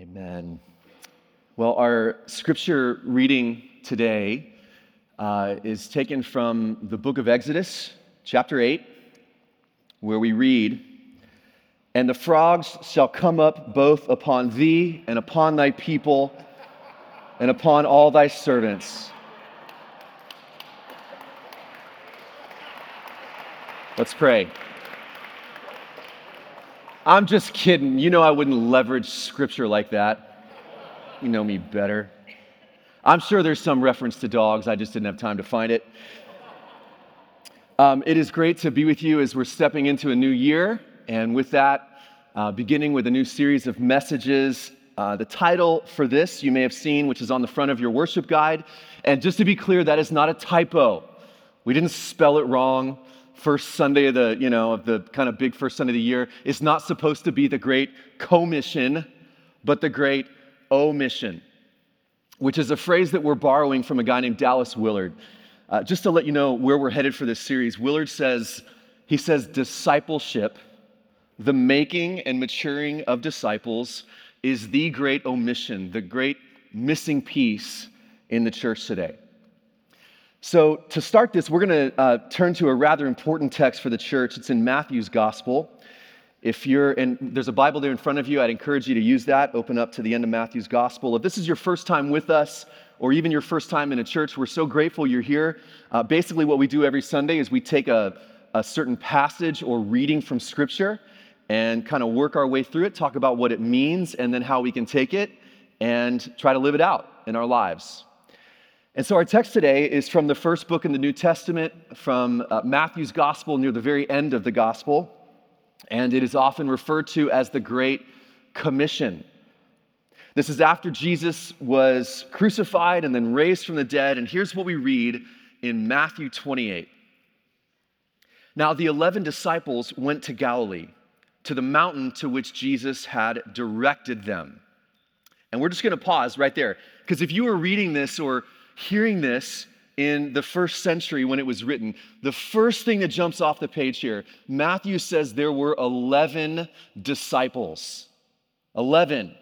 Amen. Well, our scripture reading today uh, is taken from the book of Exodus, chapter 8, where we read, And the frogs shall come up both upon thee and upon thy people and upon all thy servants. Let's pray. I'm just kidding. You know, I wouldn't leverage scripture like that. You know me better. I'm sure there's some reference to dogs. I just didn't have time to find it. Um, it is great to be with you as we're stepping into a new year. And with that, uh, beginning with a new series of messages. Uh, the title for this you may have seen, which is on the front of your worship guide. And just to be clear, that is not a typo. We didn't spell it wrong first Sunday of the, you know, of the kind of big first Sunday of the year is not supposed to be the great commission, but the great omission, which is a phrase that we're borrowing from a guy named Dallas Willard. Uh, just to let you know where we're headed for this series, Willard says, he says, discipleship, the making and maturing of disciples, is the great omission, the great missing piece in the church today. So, to start this, we're going to uh, turn to a rather important text for the church. It's in Matthew's gospel. If you're, and there's a Bible there in front of you, I'd encourage you to use that. Open up to the end of Matthew's gospel. If this is your first time with us, or even your first time in a church, we're so grateful you're here. Uh, basically, what we do every Sunday is we take a, a certain passage or reading from Scripture and kind of work our way through it, talk about what it means, and then how we can take it and try to live it out in our lives. And so our text today is from the first book in the New Testament, from uh, Matthew's gospel near the very end of the gospel. And it is often referred to as the Great Commission. This is after Jesus was crucified and then raised from the dead. And here's what we read in Matthew 28. Now, the 11 disciples went to Galilee, to the mountain to which Jesus had directed them. And we're just going to pause right there. Because if you were reading this or hearing this in the first century when it was written, the first thing that jumps off the page here, Matthew says there were 11 disciples. 11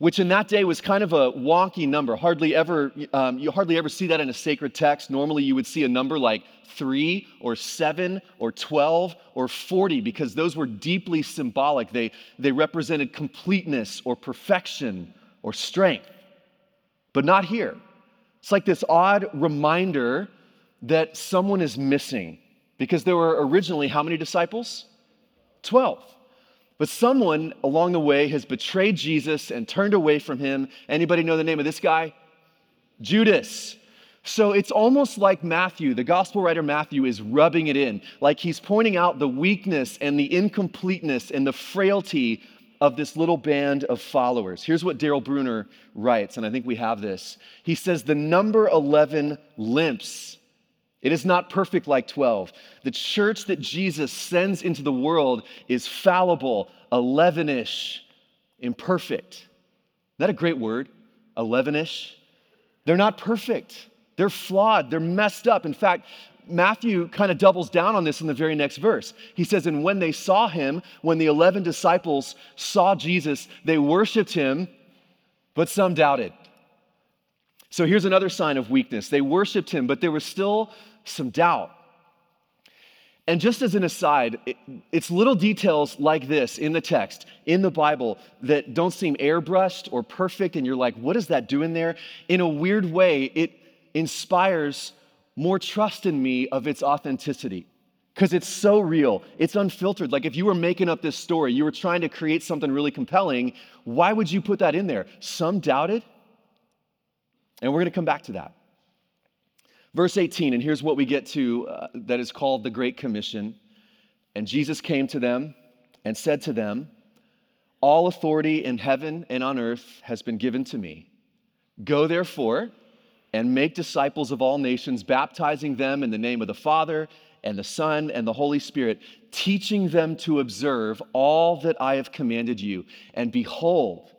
which in that day was kind of a wonky number. Hardly ever, um, you hardly ever see that in a sacred text. Normally, you would see a number like three or seven or 12 or 40 because those were deeply symbolic. They, they represented completeness or perfection or strength. But not here. It's like this odd reminder that someone is missing because there were originally how many disciples? 12. But someone along the way has betrayed Jesus and turned away from him. Anybody know the name of this guy? Judas. So it's almost like Matthew, the gospel writer Matthew, is rubbing it in. Like he's pointing out the weakness and the incompleteness and the frailty of this little band of followers. Here's what Daryl Bruner writes, and I think we have this. He says, The number 11 limps. It is not perfect like 12. The church that Jesus sends into the world is fallible, 11 ish, imperfect. Is that a great word? 11 ish? They're not perfect. They're flawed. They're messed up. In fact, Matthew kind of doubles down on this in the very next verse. He says, And when they saw him, when the 11 disciples saw Jesus, they worshiped him, but some doubted. So here's another sign of weakness. They worshiped him, but there was still some doubt. And just as an aside, it, it's little details like this in the text, in the Bible, that don't seem airbrushed or perfect, and you're like, what is that doing there? In a weird way, it inspires more trust in me of its authenticity because it's so real. It's unfiltered. Like if you were making up this story, you were trying to create something really compelling, why would you put that in there? Some doubted. And we're going to come back to that. Verse 18, and here's what we get to uh, that is called the Great Commission. And Jesus came to them and said to them, All authority in heaven and on earth has been given to me. Go therefore and make disciples of all nations, baptizing them in the name of the Father and the Son and the Holy Spirit, teaching them to observe all that I have commanded you. And behold,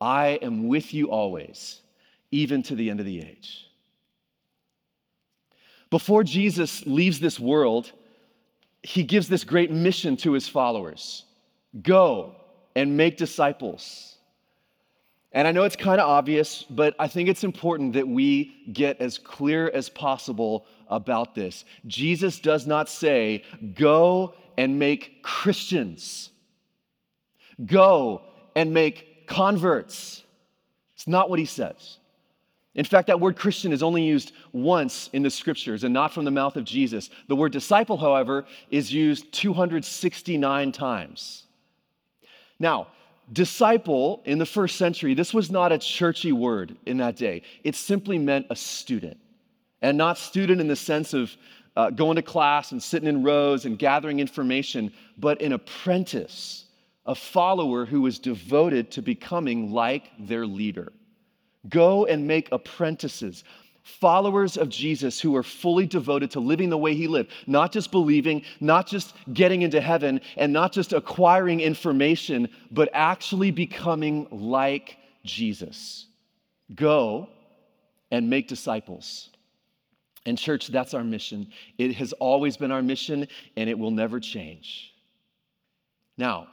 I am with you always, even to the end of the age. Before Jesus leaves this world, he gives this great mission to his followers go and make disciples. And I know it's kind of obvious, but I think it's important that we get as clear as possible about this. Jesus does not say, go and make Christians, go and make converts. It's not what he says. In fact, that word Christian is only used once in the scriptures and not from the mouth of Jesus. The word disciple, however, is used 269 times. Now, disciple in the first century, this was not a churchy word in that day. It simply meant a student. And not student in the sense of uh, going to class and sitting in rows and gathering information, but an apprentice, a follower who was devoted to becoming like their leader. Go and make apprentices, followers of Jesus who are fully devoted to living the way he lived, not just believing, not just getting into heaven, and not just acquiring information, but actually becoming like Jesus. Go and make disciples. And, church, that's our mission. It has always been our mission, and it will never change. Now,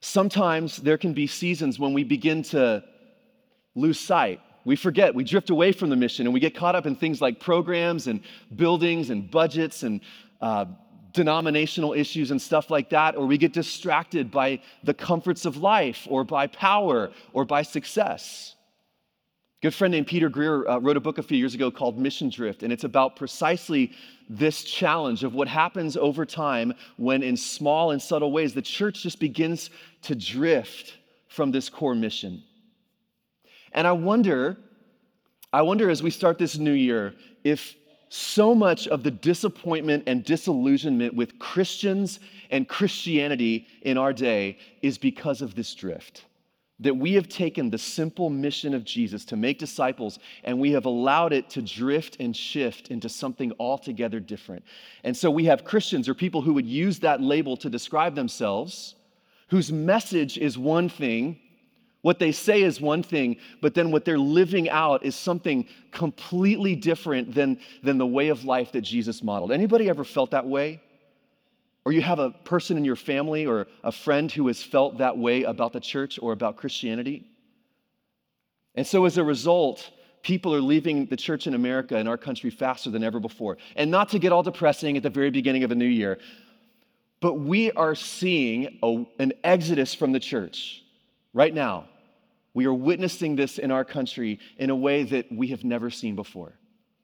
sometimes there can be seasons when we begin to lose sight. We forget, we drift away from the mission, and we get caught up in things like programs and buildings and budgets and uh, denominational issues and stuff like that, or we get distracted by the comforts of life or by power or by success. A good friend named Peter Greer uh, wrote a book a few years ago called Mission Drift, and it's about precisely this challenge of what happens over time when, in small and subtle ways, the church just begins to drift from this core mission. And I wonder, I wonder as we start this new year, if so much of the disappointment and disillusionment with Christians and Christianity in our day is because of this drift. That we have taken the simple mission of Jesus to make disciples and we have allowed it to drift and shift into something altogether different. And so we have Christians or people who would use that label to describe themselves, whose message is one thing, what they say is one thing, but then what they're living out is something completely different than, than the way of life that Jesus modeled. Anybody ever felt that way? Or you have a person in your family or a friend who has felt that way about the church or about Christianity? And so as a result, people are leaving the church in America in our country faster than ever before. And not to get all depressing at the very beginning of a new year, but we are seeing a, an exodus from the church right now. We are witnessing this in our country in a way that we have never seen before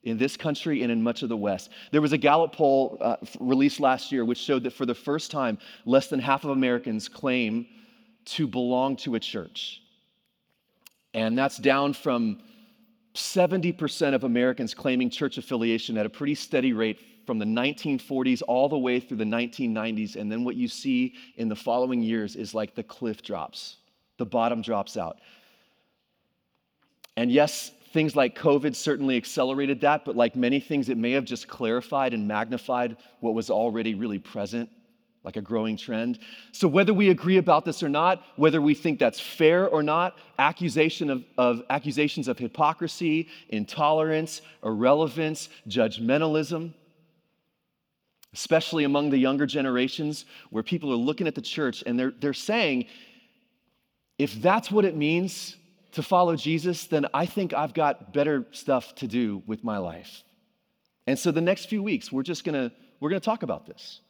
in this country and in much of the West. There was a Gallup poll uh, released last year which showed that for the first time, less than half of Americans claim to belong to a church. And that's down from 70% of Americans claiming church affiliation at a pretty steady rate from the 1940s all the way through the 1990s. And then what you see in the following years is like the cliff drops, the bottom drops out. And yes, things like COVID certainly accelerated that, but like many things, it may have just clarified and magnified what was already really present, like a growing trend. So, whether we agree about this or not, whether we think that's fair or not, accusation of, of accusations of hypocrisy, intolerance, irrelevance, judgmentalism, especially among the younger generations, where people are looking at the church and they're, they're saying, if that's what it means to follow Jesus, then I think I've got better stuff to do with my life. And so the next few weeks, we're just gonna, we're gonna talk about this.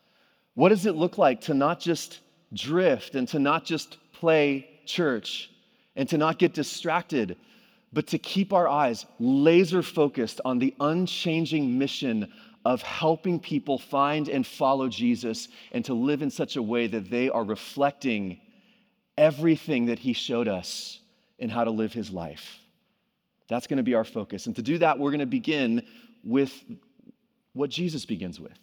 What does it look like to not just drift and to not just play church and to not get distracted, but to keep our eyes laser focused on the unchanging mission of helping people find and follow Jesus and to live in such a way that they are reflecting everything that he showed us in how to live his life. That's going to be our focus. And to do that, we're going to begin with what Jesus begins with.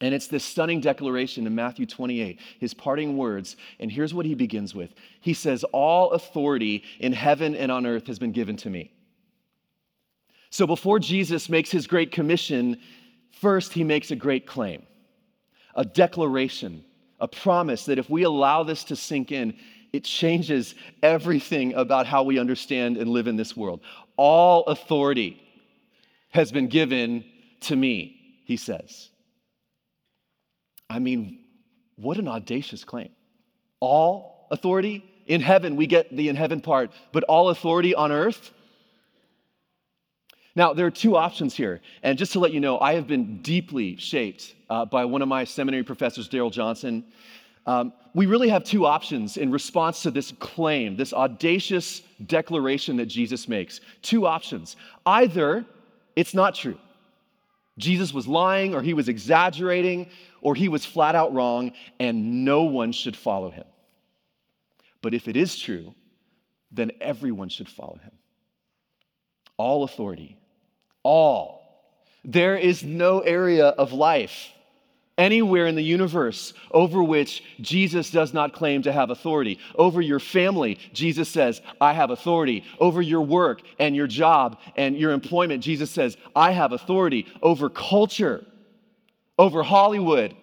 And it's this stunning declaration in Matthew 28, his parting words. And here's what he begins with He says, All authority in heaven and on earth has been given to me. So before Jesus makes his great commission, first he makes a great claim, a declaration, a promise that if we allow this to sink in, it changes everything about how we understand and live in this world. All authority has been given to me, he says. I mean, what an audacious claim. All authority in heaven, we get the in heaven part, but all authority on earth? Now, there are two options here. And just to let you know, I have been deeply shaped uh, by one of my seminary professors, Darrell Johnson. Um, we really have two options in response to this claim, this audacious declaration that Jesus makes. Two options. Either it's not true, Jesus was lying, or he was exaggerating, or he was flat out wrong, and no one should follow him. But if it is true, then everyone should follow him. All authority, all. There is no area of life anywhere in the universe over which Jesus does not claim to have authority. Over your family, Jesus says, I have authority. Over your work and your job and your employment, Jesus says, I have authority. Over culture, over Hollywood,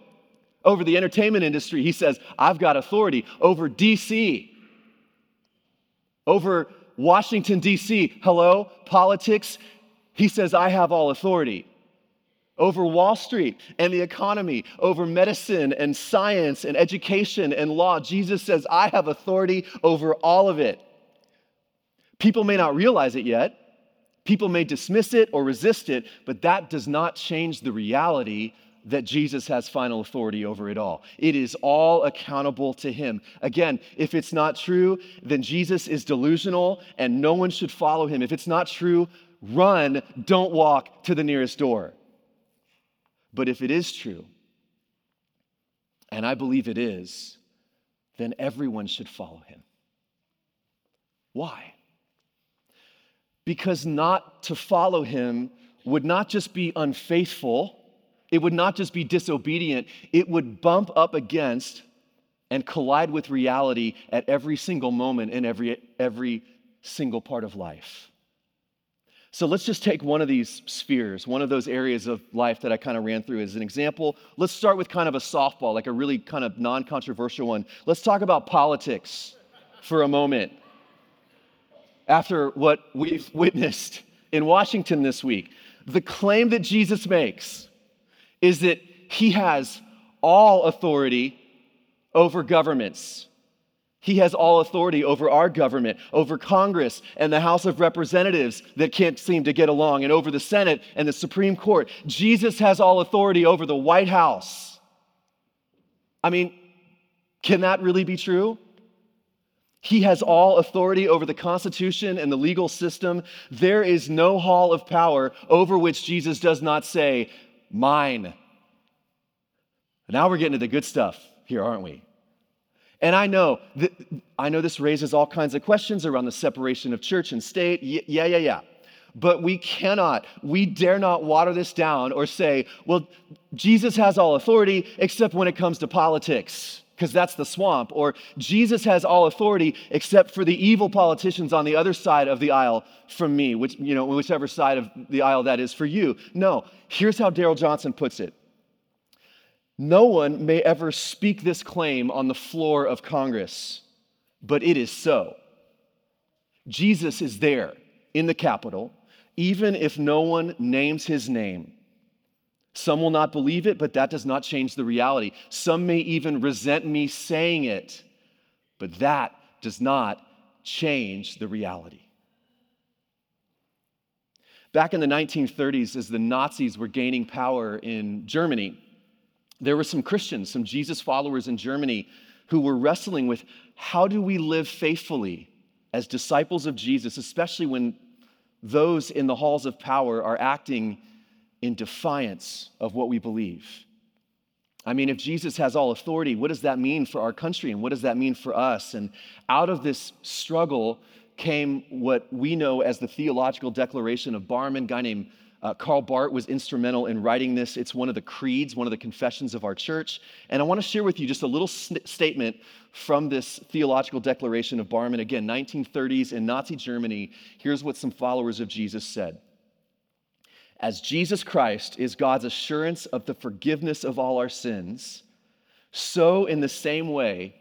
over the entertainment industry, he says, I've got authority. Over DC, over Washington, D.C., hello, politics, he says, I have all authority over Wall Street and the economy, over medicine and science and education and law. Jesus says, I have authority over all of it. People may not realize it yet, people may dismiss it or resist it, but that does not change the reality that Jesus has final authority over it all. It is all accountable to him. Again, if it's not true, then Jesus is delusional and no one should follow him. If it's not true, run, don't walk to the nearest door. But if it is true, and I believe it is, then everyone should follow him. Why? Because not to follow him would not just be unfaithful, it would not just be disobedient, it would bump up against and collide with reality at every single moment in every, every single part of life. So let's just take one of these spheres, one of those areas of life that I kind of ran through as an example. Let's start with kind of a softball, like a really kind of non controversial one. Let's talk about politics for a moment. After what we've witnessed in Washington this week, the claim that Jesus makes is that he has all authority over governments. He has all authority over our government, over Congress and the House of Representatives that can't seem to get along, and over the Senate and the Supreme Court. Jesus has all authority over the White House. I mean, can that really be true? He has all authority over the Constitution and the legal system. There is no hall of power over which Jesus does not say, Mine. Now we're getting to the good stuff here, aren't we? And I know that, I know this raises all kinds of questions around the separation of church and state. Yeah, yeah, yeah. But we cannot, we dare not water this down or say, well, Jesus has all authority except when it comes to politics, because that's the swamp. Or Jesus has all authority except for the evil politicians on the other side of the aisle from me, which, you know, whichever side of the aisle that is for you. No, here's how Darrell Johnson puts it no one may ever speak this claim on the floor of Congress, but it is so. Jesus is there in the Capitol, even if no one names his name. Some will not believe it, but that does not change the reality. Some may even resent me saying it, but that does not change the reality. Back in the 1930s, as the Nazis were gaining power in Germany, there were some Christians, some Jesus followers in Germany who were wrestling with how do we live faithfully as disciples of Jesus, especially when those in the halls of power are acting in defiance of what we believe. I mean, if Jesus has all authority, what does that mean for our country and what does that mean for us? And out of this struggle came what we know as the theological declaration of Barmen, a guy named uh, Karl Barth was instrumental in writing this. It's one of the creeds, one of the confessions of our church. And I want to share with you just a little statement from this theological declaration of Barmen. Again, 1930s in Nazi Germany. Here's what some followers of Jesus said As Jesus Christ is God's assurance of the forgiveness of all our sins, so in the same way,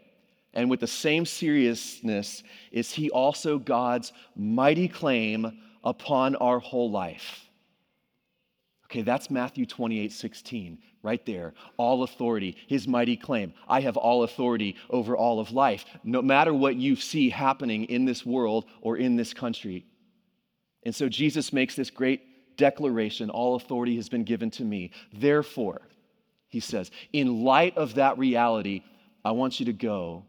and with the same seriousness, is he also God's mighty claim upon our whole life. Okay, that's Matthew 28 16, right there. All authority, his mighty claim. I have all authority over all of life, no matter what you see happening in this world or in this country. And so Jesus makes this great declaration all authority has been given to me. Therefore, he says, in light of that reality, I want you to go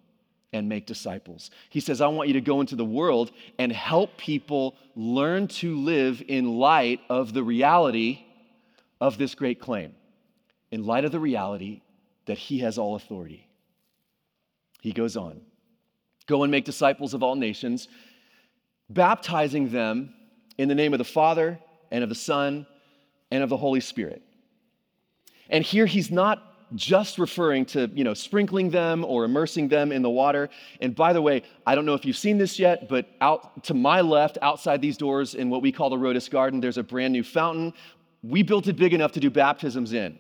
and make disciples. He says, I want you to go into the world and help people learn to live in light of the reality of this great claim, in light of the reality that he has all authority. He goes on Go and make disciples of all nations, baptizing them in the name of the Father and of the Son and of the Holy Spirit. And here he's not just referring to, you know, sprinkling them or immersing them in the water. And by the way, I don't know if you've seen this yet, but out to my left, outside these doors in what we call the Rhodus Garden, there's a brand new fountain. We built it big enough to do baptisms in.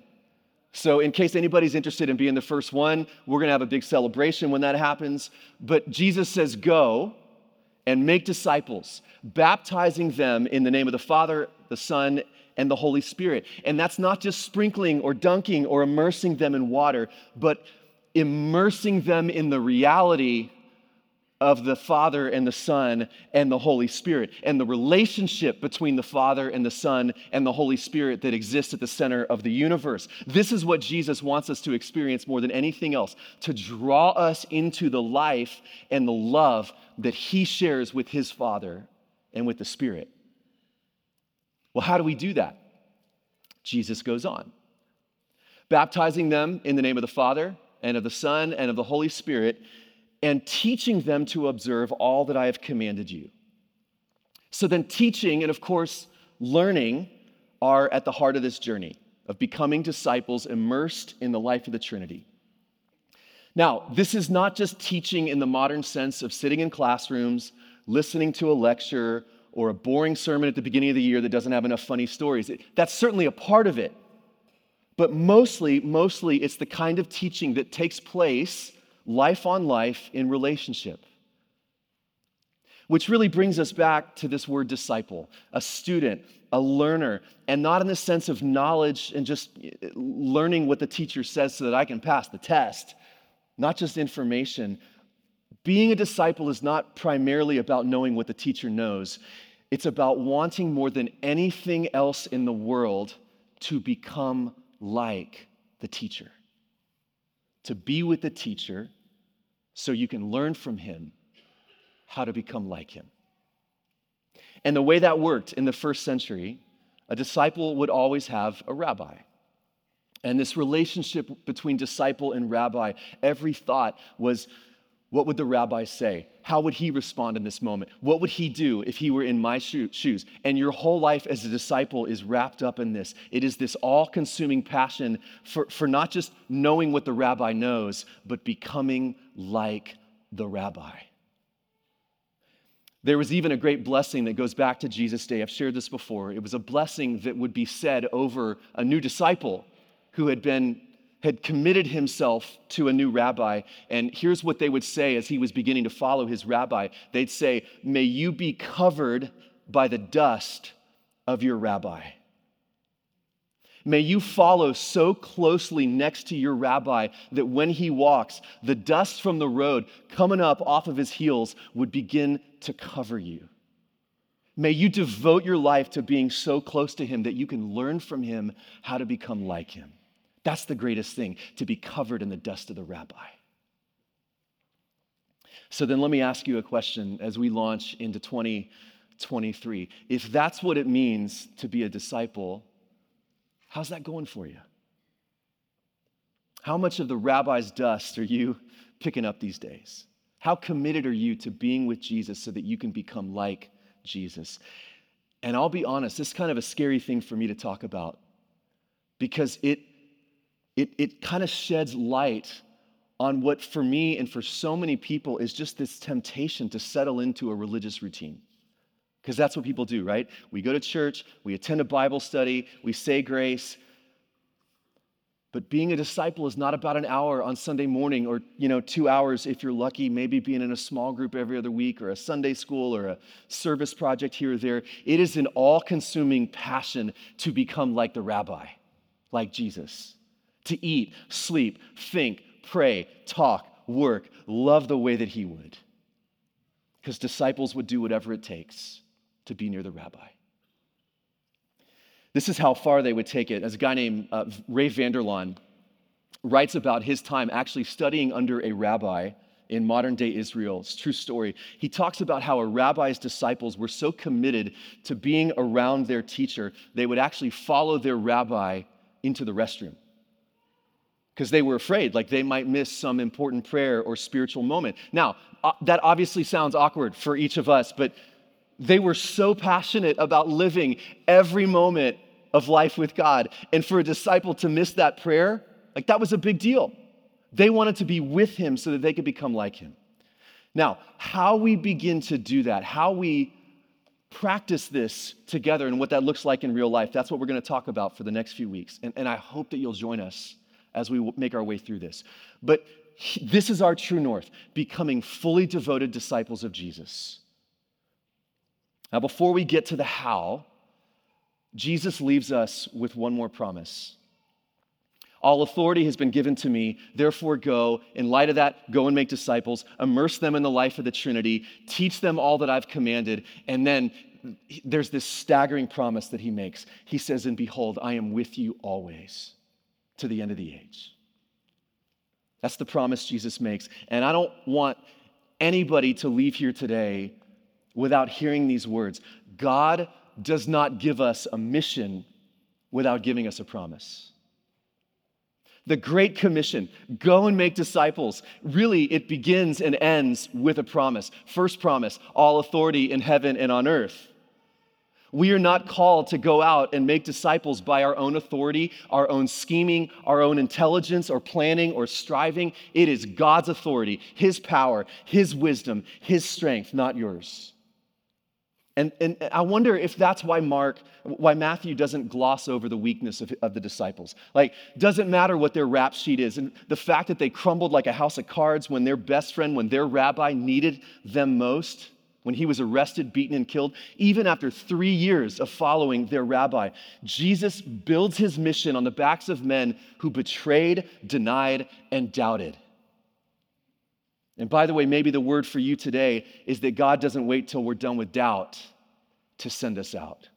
So, in case anybody's interested in being the first one, we're going to have a big celebration when that happens. But Jesus says, Go and make disciples, baptizing them in the name of the Father, the Son, and the Holy Spirit. And that's not just sprinkling or dunking or immersing them in water, but immersing them in the reality of the Father and the Son and the Holy Spirit, and the relationship between the Father and the Son and the Holy Spirit that exists at the center of the universe. This is what Jesus wants us to experience more than anything else to draw us into the life and the love that He shares with His Father and with the Spirit. Well, how do we do that? Jesus goes on, baptizing them in the name of the Father and of the Son and of the Holy Spirit, and teaching them to observe all that I have commanded you. So then, teaching and, of course, learning are at the heart of this journey of becoming disciples immersed in the life of the Trinity. Now, this is not just teaching in the modern sense of sitting in classrooms, listening to a lecture, or a boring sermon at the beginning of the year that doesn't have enough funny stories. That's certainly a part of it. But mostly, mostly, it's the kind of teaching that takes place life on life in relationship. Which really brings us back to this word disciple, a student, a learner, and not in the sense of knowledge and just learning what the teacher says so that I can pass the test, not just information. Being a disciple is not primarily about knowing what the teacher knows, it's about wanting more than anything else in the world to become like the teacher. To be with the teacher so you can learn from him how to become like him. And the way that worked in the first century, a disciple would always have a rabbi. And this relationship between disciple and rabbi, every thought was what would the rabbi say? How would he respond in this moment? What would he do if he were in my shoes? And your whole life as a disciple is wrapped up in this. It is this all consuming passion for, for not just knowing what the rabbi knows, but becoming like the rabbi. There was even a great blessing that goes back to Jesus' day. I've shared this before. It was a blessing that would be said over a new disciple who had been had committed himself to a new rabbi. And here's what they would say as he was beginning to follow his rabbi they'd say, May you be covered by the dust of your rabbi. May you follow so closely next to your rabbi that when he walks, the dust from the road coming up off of his heels would begin to cover you. May you devote your life to being so close to him that you can learn from him how to become like him. That's the greatest thing, to be covered in the dust of the rabbi. So then let me ask you a question as we launch into 2023. If that's what it means to be a disciple, how's that going for you? How much of the rabbi's dust are you picking up these days? How committed are you to being with Jesus so that you can become like Jesus? And I'll be honest, this is kind of a scary thing for me to talk about because it it, it kind of sheds light on what for me and for so many people is just this temptation to settle into a religious routine. Because that's what people do, right? We go to church, we attend a Bible study, we say grace, But being a disciple is not about an hour on Sunday morning or, you know, two hours if you're lucky, maybe being in a small group every other week or a Sunday school or a service project here or there. It is an all consuming passion to become like the rabbi, like Jesus, to eat, sleep, think, pray, talk, work, love the way that he would. Because disciples would do whatever it takes to be near the rabbi. This is how far they would take it. As a guy named uh, Ray Vander Laan writes about his time actually studying under a rabbi in modern day Israel. It's true story. He talks about how a rabbi's disciples were so committed to being around their teacher, they would actually follow their rabbi into the restroom because they were afraid, like they might miss some important prayer or spiritual moment. Now, that obviously sounds awkward for each of us, but they were so passionate about living every moment of life with God. And for a disciple to miss that prayer, like that was a big deal. They wanted to be with him so that they could become like him. Now, how we begin to do that, how we practice this together and what that looks like in real life, that's what we're going to talk about for the next few weeks. And, and I hope that you'll join us as we make our way through this. But this is our true north becoming fully devoted disciples of Jesus. Now, before we get to the how, Jesus leaves us with one more promise. All authority has been given to me, therefore go. In light of that, go and make disciples, immerse them in the life of the Trinity, teach them all that I've commanded. And then there's this staggering promise that he makes. He says, And behold, I am with you always to the end of the age. That's the promise Jesus makes. And I don't want anybody to leave here today without hearing these words. God does not give us a mission without giving us a promise. The Great Commission, go and make disciples, really, it begins and ends with a promise. First promise, all authority in heaven and on earth. We are not called to go out and make disciples by our own authority, our own scheming, our own intelligence, or planning, or striving. It is God's authority, His power, His wisdom, His strength, not yours. And, and I wonder if that's why Mark, why Matthew doesn't gloss over the weakness of, of the disciples. Like, doesn't matter what their rap sheet is. And the fact that they crumbled like a house of cards when their best friend, when their rabbi needed them most, when he was arrested, beaten, and killed, even after three years of following their rabbi, Jesus builds his mission on the backs of men who betrayed, denied, and doubted. And by the way, maybe the word for you today is that God doesn't wait till we're done with doubt to send us out.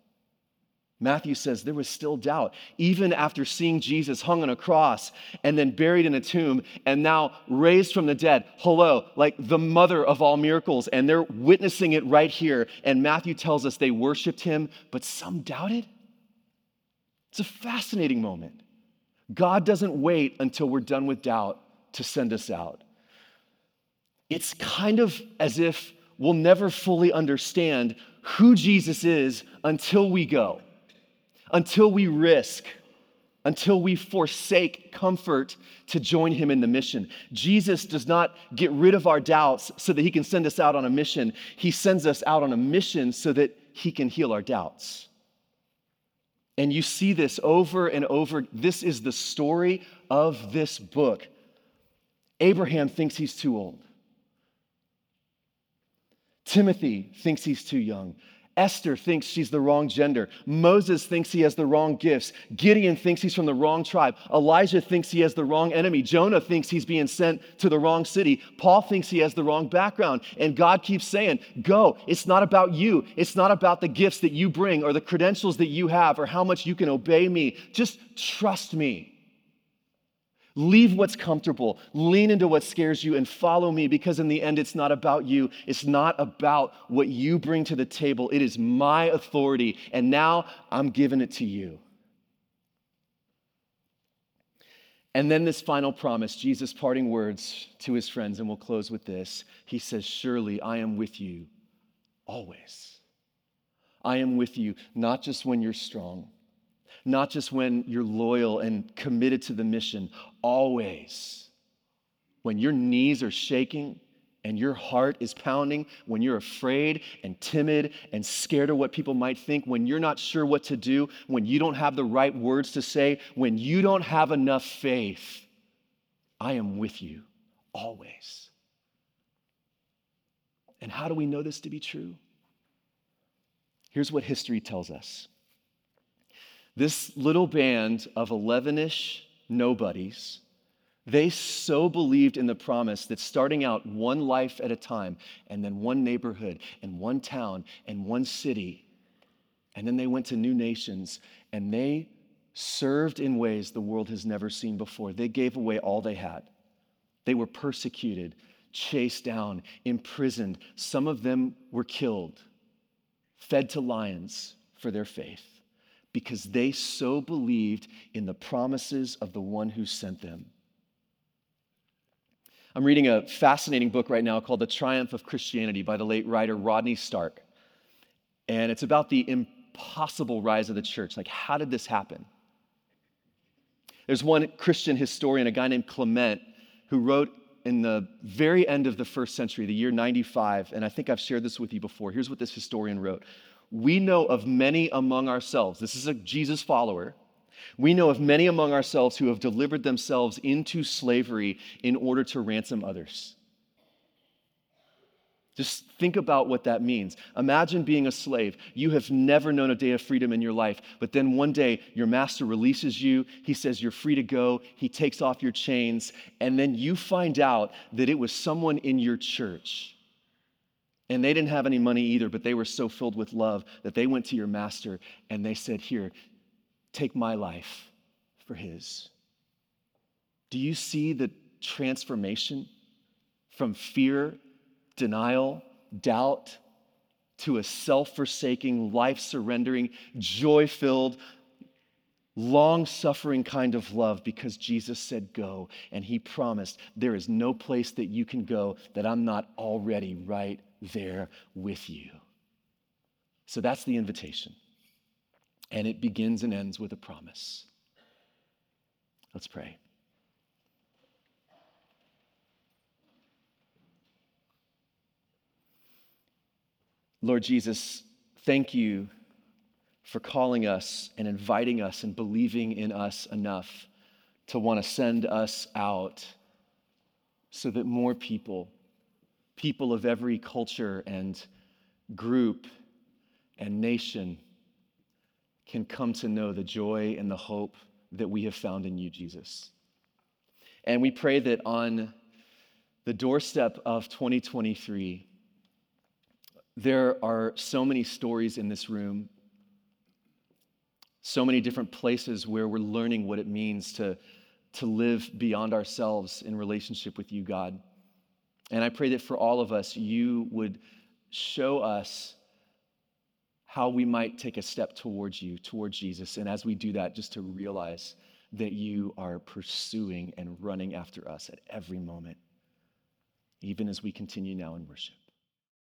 Matthew says there was still doubt, even after seeing Jesus hung on a cross and then buried in a tomb and now raised from the dead. Hello, like the mother of all miracles. And they're witnessing it right here. And Matthew tells us they worshiped him, but some doubted. It's a fascinating moment. God doesn't wait until we're done with doubt to send us out it's kind of as if we'll never fully understand who Jesus is until we go, until we risk, until we forsake comfort to join him in the mission. Jesus does not get rid of our doubts so that he can send us out on a mission. He sends us out on a mission so that he can heal our doubts. And you see this over and over. This is the story of this book. Abraham thinks he's too old. Timothy thinks he's too young. Esther thinks she's the wrong gender. Moses thinks he has the wrong gifts. Gideon thinks he's from the wrong tribe. Elijah thinks he has the wrong enemy. Jonah thinks he's being sent to the wrong city. Paul thinks he has the wrong background. And God keeps saying, Go. It's not about you. It's not about the gifts that you bring or the credentials that you have or how much you can obey me. Just trust me. Leave what's comfortable, lean into what scares you, and follow me because, in the end, it's not about you. It's not about what you bring to the table. It is my authority, and now I'm giving it to you. And then, this final promise, Jesus' parting words to his friends, and we'll close with this. He says, Surely I am with you always. I am with you, not just when you're strong not just when you're loyal and committed to the mission, always. When your knees are shaking and your heart is pounding, when you're afraid and timid and scared of what people might think, when you're not sure what to do, when you don't have the right words to say, when you don't have enough faith, I am with you always. And how do we know this to be true? Here's what history tells us this little band of 11 ish nobodies they so believed in the promise that starting out one life at a time, and then one neighborhood, and one town, and one city, and then they went to new nations, and they served in ways the world has never seen before. They gave away all they had. They were persecuted, chased down, imprisoned. Some of them were killed, fed to lions for their faith because they so believed in the promises of the one who sent them. I'm reading a fascinating book right now called The Triumph of Christianity by the late writer Rodney Stark. And it's about the impossible rise of the church. Like, how did this happen? There's one Christian historian, a guy named Clement, who wrote in the very end of the first century, the year 95, and I think I've shared this with you before. Here's what this historian wrote We know of many among ourselves, this is a Jesus follower we know of many among ourselves who have delivered themselves into slavery in order to ransom others. Just think about what that means. Imagine being a slave. You have never known a day of freedom in your life, but then one day your master releases you. He says you're free to go. He takes off your chains, and then you find out that it was someone in your church. And they didn't have any money either, but they were so filled with love that they went to your master and they said, Here, take my life for his. Do you see the transformation from fear, denial, doubt to a self forsaking, life surrendering, joy filled, long suffering kind of love because Jesus said, Go. And he promised, There is no place that you can go that I'm not already right there with you. So that's the invitation. And it begins and ends with a promise. Let's pray. Lord Jesus, thank you for calling us and inviting us and believing in us enough to want to send us out so that more people, people of every culture and group and nation, can come to know the joy and the hope that we have found in you, Jesus. And we pray that on the doorstep of 2023, there are so many stories in this room, so many different places where we're learning what it means to, to live beyond ourselves in relationship with you, God. And I pray that for all of us, you would show us how we might take a step towards you, towards Jesus. And as we do that, just to realize that you are pursuing and running after us at every moment, even as we continue now in worship.